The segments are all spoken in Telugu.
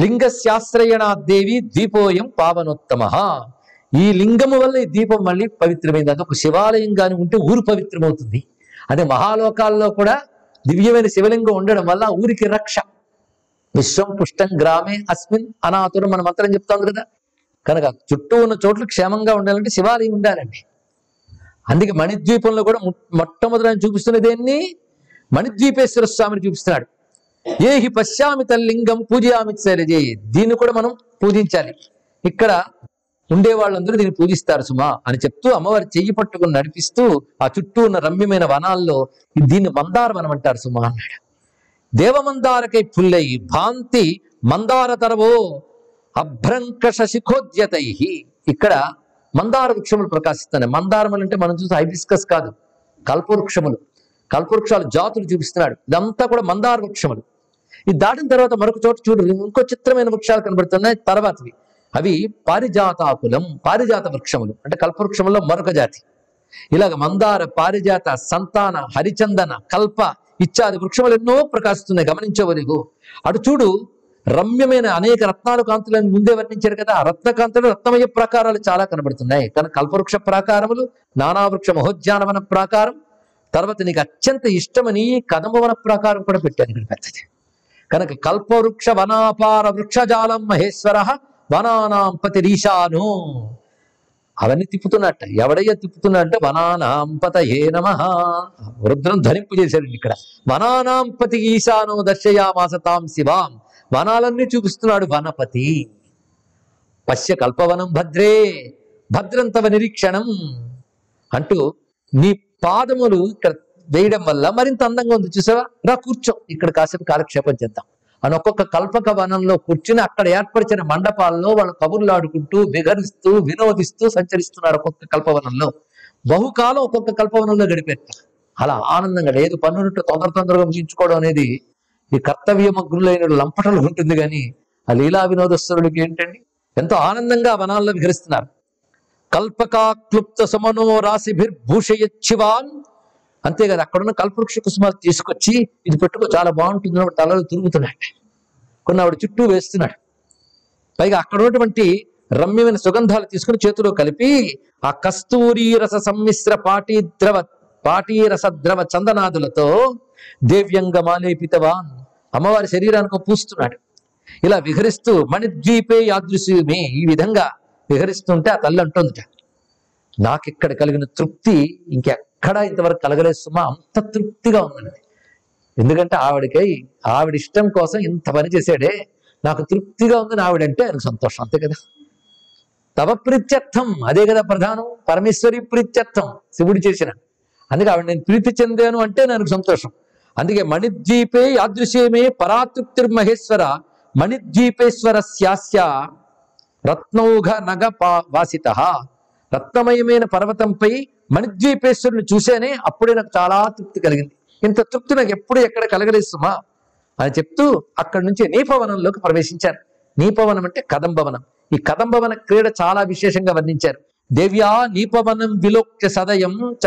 లింగశాస్త్రయణ దేవి దీపోయం పావనోత్తమ. ఈ లింగము వల్ల ఈ దీపం మళ్ళీ పవిత్రమైంది. అదొక శివాలయం గాని ఉంటే ఊరు పవిత్రమవుతుంది. అదే మహాలోకాల్లో కూడా దివ్యమైన శివలింగం ఉండడం వల్ల ఊరికి రక్ష. విశ్వం పుష్టం గ్రామే అస్మిన్ అనాథురం మన మంత్రం చెప్తాం కదా. కనుక చుట్టూ ఉన్న చోట్ల క్షేమంగా ఉండాలంటే శివాలయం ఉండాలండి. అందుకే మణిద్వీపంలో కూడా మొట్టమొదటి ఆయన చూపిస్తున్న దేన్ని? మణిద్వీపేశ్వర స్వామిని చూపిస్తున్నాడు. ఏహి పశ్యామి తల్లింగం పూజయామి సరిజే దీన్ని కూడా మనం పూజించాలి. ఇక్కడ ఉండే వాళ్ళందరూ దీన్ని పూజిస్తారు సుమా అని చెప్తూ అమ్మవారి చెయ్యి పట్టుకుని నడిపిస్తూ ఆ చుట్టూ ఉన్న రమ్యమైన వనాల్లో దీన్ని మందార వనం అంటారు సుమా అన్నాడు. దేవమందారకై పుల్లై భాంతి మందార తరవో అభ్రంకష శిఖోద్యతై ఇక్కడ మందార వృక్షములు ప్రకాశిస్తున్నాయి. మందారములు అంటే మనం చూసి హైబిస్కస్ కాదు కల్పవృక్షములు. కల్పవృక్షాలు జాతులు చూపిస్తున్నాడు. ఇదంతా కూడా మందార వృక్షములు. ఇది దాటిన తర్వాత మరొక చోట చూడు ఇంకో చిత్రమైన వృక్షాలు కనబడుతున్నాయి తర్వాతవి. అవి పారిజాతాకులం పారిజాత వృక్షములు అంటే కల్పవృక్షములో మరొక జాతి. ఇలాగ మందార పారిజాత సంతాన హరిచందన కల్ప ఇత్యాది వృక్షములు ఎన్నో ప్రకాశిస్తున్నాయి గమనించవలిగు అటు చూడు రమ్యమైన అనేక రత్నాలు కాంతులను ముందే వర్ణించారు కదా రత్నకాంతులు రత్నమయ ప్రాకారాలు చాలా కనబడుతున్నాయి. కానీ కల్పవృక్ష ప్రాకారములు నానావృక్ష మహోద్యానవన ప్రాకారం తర్వాత నీకు అత్యంత ఇష్టమని కదంబవన ప్రాకారం కూడా పెట్టాను ఇక్కడ పెద్దది. కనుక కల్పవృక్ష వనాపార వృక్షజాలం మహేశ్వర వనానాం పతిరీశాను. అవన్నీ తిప్పుతున్నట్ట. ఎవడయ్యా తిప్పుతున్నట్ట? వనానాంపత ఏ నమ. రుద్రం ధరింపు చేశారండి ఇక్కడ. వనానాంపతి ఈశానో దర్శయామాస తాం శివాం. వనాలన్నీ చూపిస్తున్నాడు వనపతి. పశ్య కల్పవనం భద్రే భద్రం తవ నిరీక్షణం. అంటూ నీ పాదములు ఇక్కడ వేయడం వల్ల మరింత అందంగా ఉంది. చూసావా? రా కూర్చో. ఇక్కడ కాసేపు కాలక్షేపం చేద్దాం. అని ఒక్కొక్క కల్పక వనంలో కూర్చుని అక్కడ ఏర్పరిచిన మండపాల్లో వాళ్ళు కబుర్లు ఆడుకుంటూ విహరిస్తూ వినోదిస్తూ సంచరిస్తున్నారు ఒక్కొక్క కల్పవనంలో. బహుకాలం ఒక్కొక్క కల్పవనంలో గడిపారు అలా ఆనందంగా లేదు. పన్నున్నట్టు తొందర తొందరగా ముగించుకోవడం అనేది ఈ కర్తవ్యమగ్నులైన లంపటలు ఉంటుంది కానీ ఆ లీలా వినోదస్తుడికి ఏంటండి? ఎంతో ఆనందంగా వనాల్లో విహరిస్తున్నారు. కల్పకాక్లుప్త సమనో రాశిభిర్భూషయచ్చివాన్ అంతేకాదు అక్కడున్న కల్పవృక్ష కుసుమాలు తీసుకొచ్చి ఇది పెట్టుకో చాలా బాగుంటుంది అని తలలో తిరుగుతున్నాడు కొన్ని ఆవిడ చుట్టూ వేస్తున్నాడు పైగా అక్కడ ఉన్నటువంటి రమ్యమైన సుగంధాలు తీసుకుని చేతిలో కలిపి ఆ కస్తూరి రస సమ్మిశ్ర పాటి ద్రవ పాటీరస ద్రవ చందనాదులతో దేవ్యంగమాలేపితవాన్ అమ్మవారి శరీరానికి పూస్తున్నాడు. ఇలా విహరిస్తూ మణిద్వీపే యాదృశ్యమే ఈ విధంగా విహరిస్తుంటే ఆ తల్లి అంటుందిట నాకిక్కడ కలిగిన తృప్తి ఇంకా ఇంతవరకు కలగలేదు. సుమా అంత తృప్తిగా ఉందండి. ఎందుకంటే ఆవిడకి ఆవిడ ఇష్టం కోసం ఇంత పని చేశాడే. నాకు తృప్తిగా ఉందని ఆవిడంటే ఆయనకు సంతోషం అంతే కదా? తవ ప్రీత్యర్థం అదే కదా ప్రధానం. పరమేశ్వరి ప్రీత్యర్థం శివుడు చేసిన. అందుకే ఆవిడ నేను ప్రీతి చెందాను అంటే నాకు సంతోషం. అందుకే మణిద్వీపే యాదృశ్యమే పరాతృప్తిర్మహేశ్వర మణిద్వీపేశ్వర స్యాస్య రత్నౌఘ నగ పా- వాసిత. రత్నమయమైన పర్వతంపై మణిద్వీపేశ్వరుని చూసేనే అప్పుడే నాకు చాలా తృప్తి కలిగింది. ఇంత తృప్తి నాకు ఎప్పుడు ఎక్కడ కలగలేస్తుమా అని చెప్తూ అక్కడి నుంచి నీపవనంలోకి ప్రవేశించారు. నీపవనం అంటే కదంబవనం. ఈ కదంబవన క్రీడ చాలా విశేషంగా వర్ణించారు. దేవ్యా నీపవనం విలోక్య సదయం చ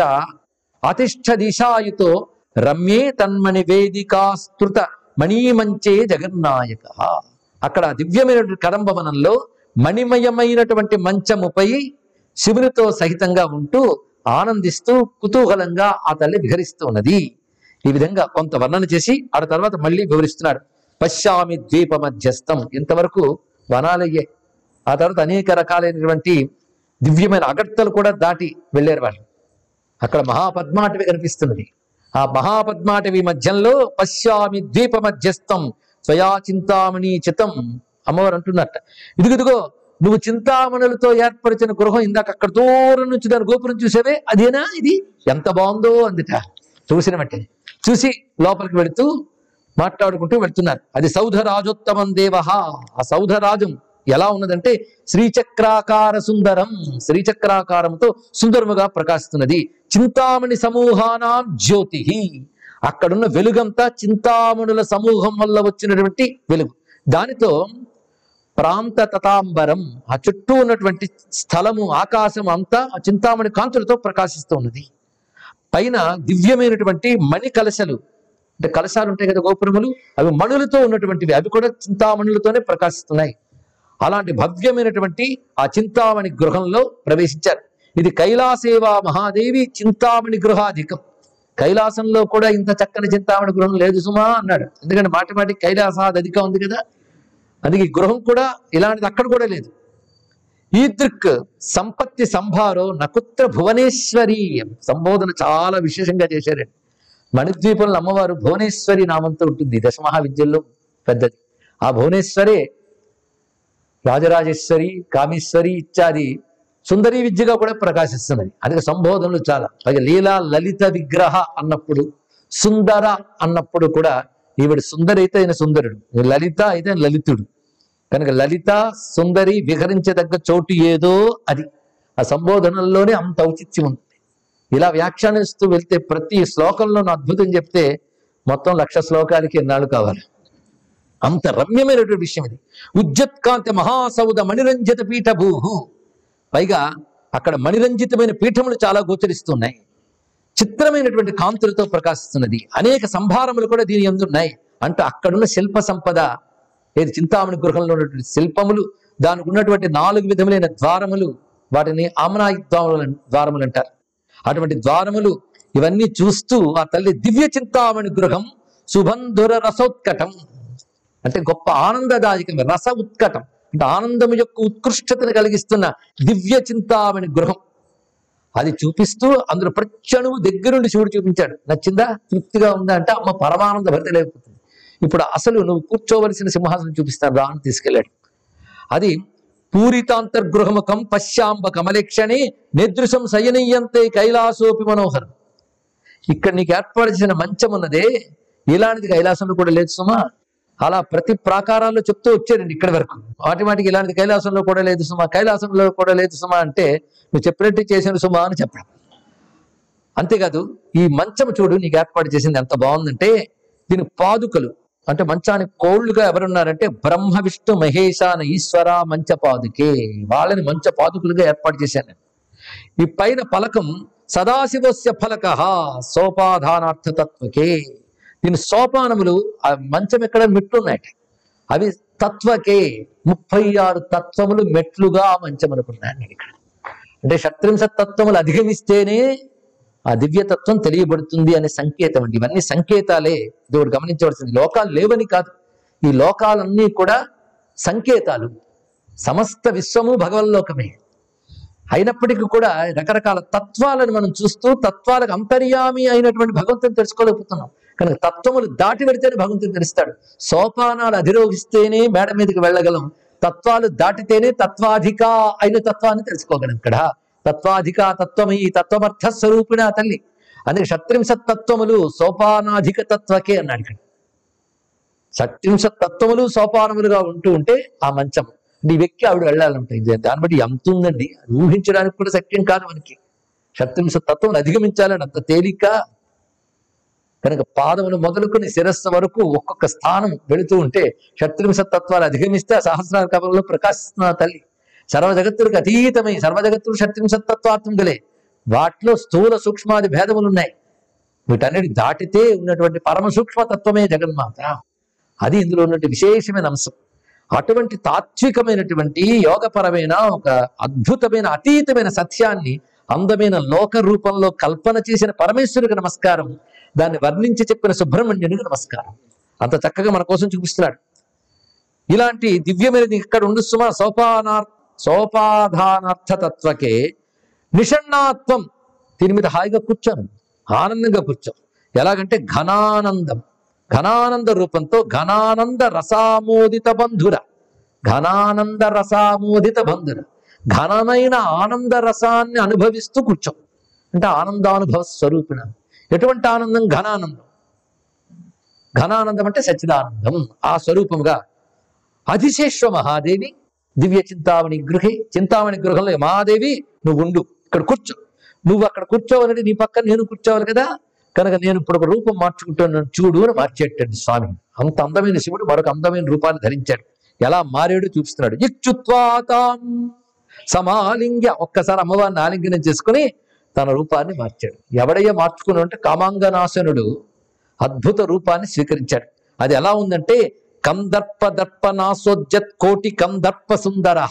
అతిష్ట దిశాయుతో రమ్యే తన్మణి వేదికాస్తృత మణిమంచే జగన్నాయక. అక్కడ దివ్యమైనటువంటి కదంబవనంలో మణిమయమైనటువంటి మంచముపై శివునితో సహితంగా ఉంటూ ఆనందిస్తూ కుతూహలంగా ఆ తల్లి విహరిస్తూ ఉన్నది. ఈ విధంగా కొంత వర్ణన చేసి ఆ తర్వాత మళ్ళీ వివరిస్తున్నాడు. పశ్యామి ద్వీప మధ్యస్థం ఇంతవరకు వనాలయ్యే. ఆ తర్వాత అనేక రకాలైనటువంటి దివ్యమైన అగర్తలు కూడా దాటి వెళ్ళారు వాళ్ళు. అక్కడ మహాపద్మాటవి కనిపిస్తున్నది. ఆ మహాపద్మాటవి మధ్యంలో పశ్యామి ద్వీప మధ్యస్థం స్వయా చింతామణి చితం. అమ్మవారు అంటున్నట్ట. ఇదిగుదిగో నువ్వు చింతామణులతో ఏర్పరిచిన గృహం ఇందాక అక్కడ దూరం నుంచి దాని గోపురం చూసావే? అదేనా ఇది? ఎంత బాగుందో అందుట. చూసిన వెంటనే చూసి లోపలికి వెళుతూ మాట్లాడుకుంటూ వెళ్తున్నారు. అది సౌధ రాజోత్తమం దేవ ఆ సౌధ రాజం ఎలా ఉన్నదంటే శ్రీచక్రాకార సుందరం. శ్రీచక్రాకారంతో సుందరముగా ప్రకాశిస్తున్నది. చింతామణి సమూహానాం జ్యోతి అక్కడున్న వెలుగంతా చింతామణుల సమూహం వల్ల వచ్చినటువంటి వెలుగు. దానితో ప్రాంత తతాంబరం ఆ చుట్టూ ఉన్నటువంటి స్థలము ఆకాశం అంతా ఆ చింతామణి కాంతులతో ప్రకాశిస్తూ ఉన్నది. పైన దివ్యమైనటువంటి మణి కలశలు అంటే కలశాలు ఉంటాయి కదా గోపురములు అవి మణులతో ఉన్నటువంటివి అవి కూడా చింతామణులతోనే ప్రకాశిస్తున్నాయి. అలాంటి భవ్యమైనటువంటి ఆ చింతామణి గృహంలో ప్రవేశించారు. ఇది కైలాసేవా మహాదేవి చింతామణి గృహాధికం. కైలాసంలో కూడా ఇంత చక్కని చింతామణి గృహం లేదు సుమా అన్నాడు. ఎందుకంటే మాటి మాటి కైలాసాది అధికం ఉంది కదా. అందుకే ఈ గృహం కూడా ఇలాంటిది అక్కడ కూడా లేదు. ఈదృక్ సంపత్తి సంభారో నకుత్ర భువనేశ్వరి సంబోధన చాలా విశేషంగా చేశారండి మణిద్వీపంలో అమ్మవారు భువనేశ్వరి నామంతో ఉంటుంది. దశమహావిద్యల్లో పెద్దది. ఆ భువనేశ్వరే రాజరాజేశ్వరి కామేశ్వరి ఇత్యాది సుందరీ విద్యగా కూడా ప్రకాశిస్తున్నది. అందుకే సంబోధనలు చాలా. పైగా లీలా లలిత విగ్రహ అన్నప్పుడు సుందర అన్నప్పుడు కూడా ఈవిడ సుందరి అయితే ఆయన సుందరుడు. లలిత అయితే ఆయన లలితుడు. కనుక లలిత సుందరి విహరించదగ్గ చోటు ఏదో అది. ఆ సంబోధనల్లోనే అంత ఔచిత్యం ఉంది. ఇలా వ్యాఖ్యానిస్తూ వెళ్తే ప్రతి శ్లోకంలోనూ అద్భుతం చెప్తే మొత్తం లక్ష శ్లోకాలకి ఎన్నాళ్ళు కావాలి? అంత రమ్యమైనటువంటి విషయం ఇది. ఉజ్జత్కాంతి మహాసౌద మణిరంజిత పీఠభూ పైగా అక్కడ మణిరంజితమైన పీఠములు చాలా గోచరిస్తున్నాయి చిత్రమైనటువంటి కాంతులతో ప్రకాశిస్తున్నది. అనేక సంభారములు కూడా దీని ఎందున్నాయి అంటూ అక్కడున్న శిల్ప సంపద ఏది చింతామణి గృహంలో ఉన్నటువంటి శిల్పములు దానికి ఉన్నటువంటి నాలుగు విధములైన ద్వారములు వాటిని ఆమనాయి ద్వారములు ద్వారములు అంటారు. అటువంటి ద్వారములు ఇవన్నీ చూస్తూ ఆ తల్లి దివ్య చింతామణి గృహం సుబంధుర రసోత్కటం. అంటే గొప్ప ఆనందదాయకం రస ఉత్కటం. అంటే ఆనందం యొక్క ఉత్కృష్టతను కలిగిస్తున్న దివ్య చింతామణి గృహం. అది చూపిస్తూ అందులో ప్రత్యణువు దగ్గరుండి శివుడు చూపించాడు. నచ్చిందా? తృప్తిగా ఉందా అంటే అమ్మ పరమానంద భరితలైపోతుంది ఇప్పుడు అసలు నువ్వు కూర్చోవలసిన సింహాసనం చూపిస్తాను రా అని తీసుకెళ్ళాడు. అది పూరితాంతర్గృహముఖం పశ్యాంబ కమలేక్షణి నిదృశం శయనీయంతే కైలాసోపి మనోహరం. ఇక్కడ నీకు ఏర్పాటు చేసిన మంచం ఉన్నదే ఇలాంటిది కైలాసంలో కూడా లేదు సుమా. అలా ప్రతి ప్రాకారాల్లో చెప్తూ వచ్చారండి ఇక్కడి వరకు. వాటి వాటికి కైలాసంలో కూడా లేదు సుమా కైలాసంలో కూడా లేదు సుమా అంటే నువ్వు చెప్పినట్టు చేసిన సుమా అని చెప్పడం. అంతేకాదు ఈ మంచం చూడు నీకు ఏర్పాటు చేసింది ఎంత బాగుందంటే దీని పాదుకలు అంటే మంచానికి కోళ్ళుగా ఎవరున్నారంటే బ్రహ్మ విష్ణు మహేశాన ఈశ్వర మంచ పాదుకే వాళ్ళని మంచ పాదుకులుగా ఏర్పాటు చేశాను ఈ పైన పలకం సదాశివస్య ఫలక సోపాధానార్థతత్వకే. దీని సోపానములు ఆ మంచం ఎక్కడ? మెట్లు ఉన్నాయట అవి తత్వకే ముప్పై ఆరు తత్వములు మెట్లుగా ఆ మంచం అనుకున్నాను నేను ఇక్కడ. అంటే షట్త్రింశత్ తత్వములు అధిగమిస్తేనే ఆ దివ్యతత్వం తెలియబడుతుంది అనే సంకేతం అండి. ఇవన్నీ సంకేతాలే. దేవుడు గమనించవలసింది. లోకాలు లేవని కాదు. ఈ లోకాలన్నీ కూడా సంకేతాలు. సమస్త విశ్వము భగవల్లోకమే. అయినప్పటికీ కూడా రకరకాల తత్వాలను మనం చూస్తూ తత్వాలకు అంతర్యామి అయినటువంటి భగవంతుని తెలుసుకోలేకపోతున్నాం. కనుక తత్వములు దాటి పెడితేనే భగవంతుడు తెలుస్తాడు. సోపానాలు అధిరోహిస్తేనే మేడ మీదకి వెళ్ళగలం. తత్వాలు దాటితేనే తత్వాధిక అయిన తత్వాన్ని తెలుసుకోగలం ఇక్కడ. తత్వాధిక తత్వమై తత్వమర్థ స్వరూపిణ తల్లి. అందుకే షట్త్రింశత్ తత్వములు సోపానాధిక తత్వకే అన్నాడు ఇక్కడ. షట్త్రింశత్ తత్వములు సోపానములుగా ఉంటూ ఉంటే ఆ మంచం. ఈ వ్యక్తి ఆవిడ వెళ్ళాలంటే ఇది దాన్ని బట్టి ఎంత ఉందండి? ఊహించడానికి కూడా శక్యం కాదు మనకి. షట్త్రింశత్ తత్వం అధిగమించాలని అంత తేలిక కనుక పాదములు మొదలుకొని శిరస్సు వరకు ఒక్కొక్క స్థానం వెళుతూ ఉంటే షట్త్రింశత్ తత్వాలు అధిగమిస్తే ఆ సహస్రార కవలంలో ప్రకాశిస్తున్న తల్లి. సర్వ జగత్తులకు అతీతమై సర్వ జగత్తులు షట్త్రింశత్ తత్వార్థం గలే. వాటిలో స్థూల సూక్ష్మాది భేదములు ఉన్నాయి వీటన్నిటి దాటితే ఉన్నటువంటి పరమ సూక్ష్మ తత్వమే జగన్మాత. అది ఇందులో ఉన్నటువంటి విశేషమైన అంశం. అటువంటి తాత్వికమైనటువంటి యోగపరమైన ఒక అద్భుతమైన అతీతమైన సత్యాన్ని అందమైన లోక రూపంలో కల్పన చేసిన పరమేశ్వరుడికి నమస్కారం. దాన్ని వర్ణించి చెప్పిన సుబ్రహ్మణ్యునికి నమస్కారం. అంత చక్కగా మన కోసం చూపిస్తున్నాడు. ఇలాంటి దివ్యమైనది ఇక్కడ ఉండు సుమా సోపానార్ సోపాధానార్థతత్వకే నిషణాత్వం దీని మీద హాయిగా కూర్చోను. ఆనందంగా కూర్చో. ఎలాగంటే ఘనానందం. ఘనానంద రూపంతో ఘనానంద రసామోదిత బంధుర. ఘనానంద రసామోదిత బంధుర. ఘనమైన ఆనంద రసాన్ని అనుభవిస్తూ కూర్చో. అంటే ఆనందానుభవ స్వరూపిణ. ఎటువంటి ఆనందం? ఘనానందం. ఘనానందం అంటే సచ్చిదానందం. ఆ స్వరూపముగా అధిశేష్వ మహాదేవి దివ్య చింతామణి గృహే చింతామణి గృహంలో మహాదేవి నువ్వు ఉండు ఇక్కడ కూర్చో. నువ్వు అక్కడ కూర్చోవాలంటే నీ పక్కన నేను కూర్చోవాలి కదా? కనుక నేను ఇప్పుడు ఒక రూపం మార్చుకుంటున్నాను చూడు అని మార్చేటండి స్వామి. అంత అందమైన శివుడు మరొక అందమైన రూపాన్ని ధరించాడు. ఎలా మారేడు చూపిస్తున్నాడు. ఇచ్చుత్వాతాం సమాలింగ్య ఒక్కసారి అమ్మవారిని ఆలింగనం చేసుకుని తన రూపాన్ని మార్చాడు. ఎవడయ్యా మార్చుకున్నాడు అంటే కామాంగనాశనుడు అద్భుత రూపాన్ని స్వీకరించాడు. అది ఎలా ఉందంటే కందర్ప దర్ప నాసోజ్జత్ కోటి కందర్ప సుందర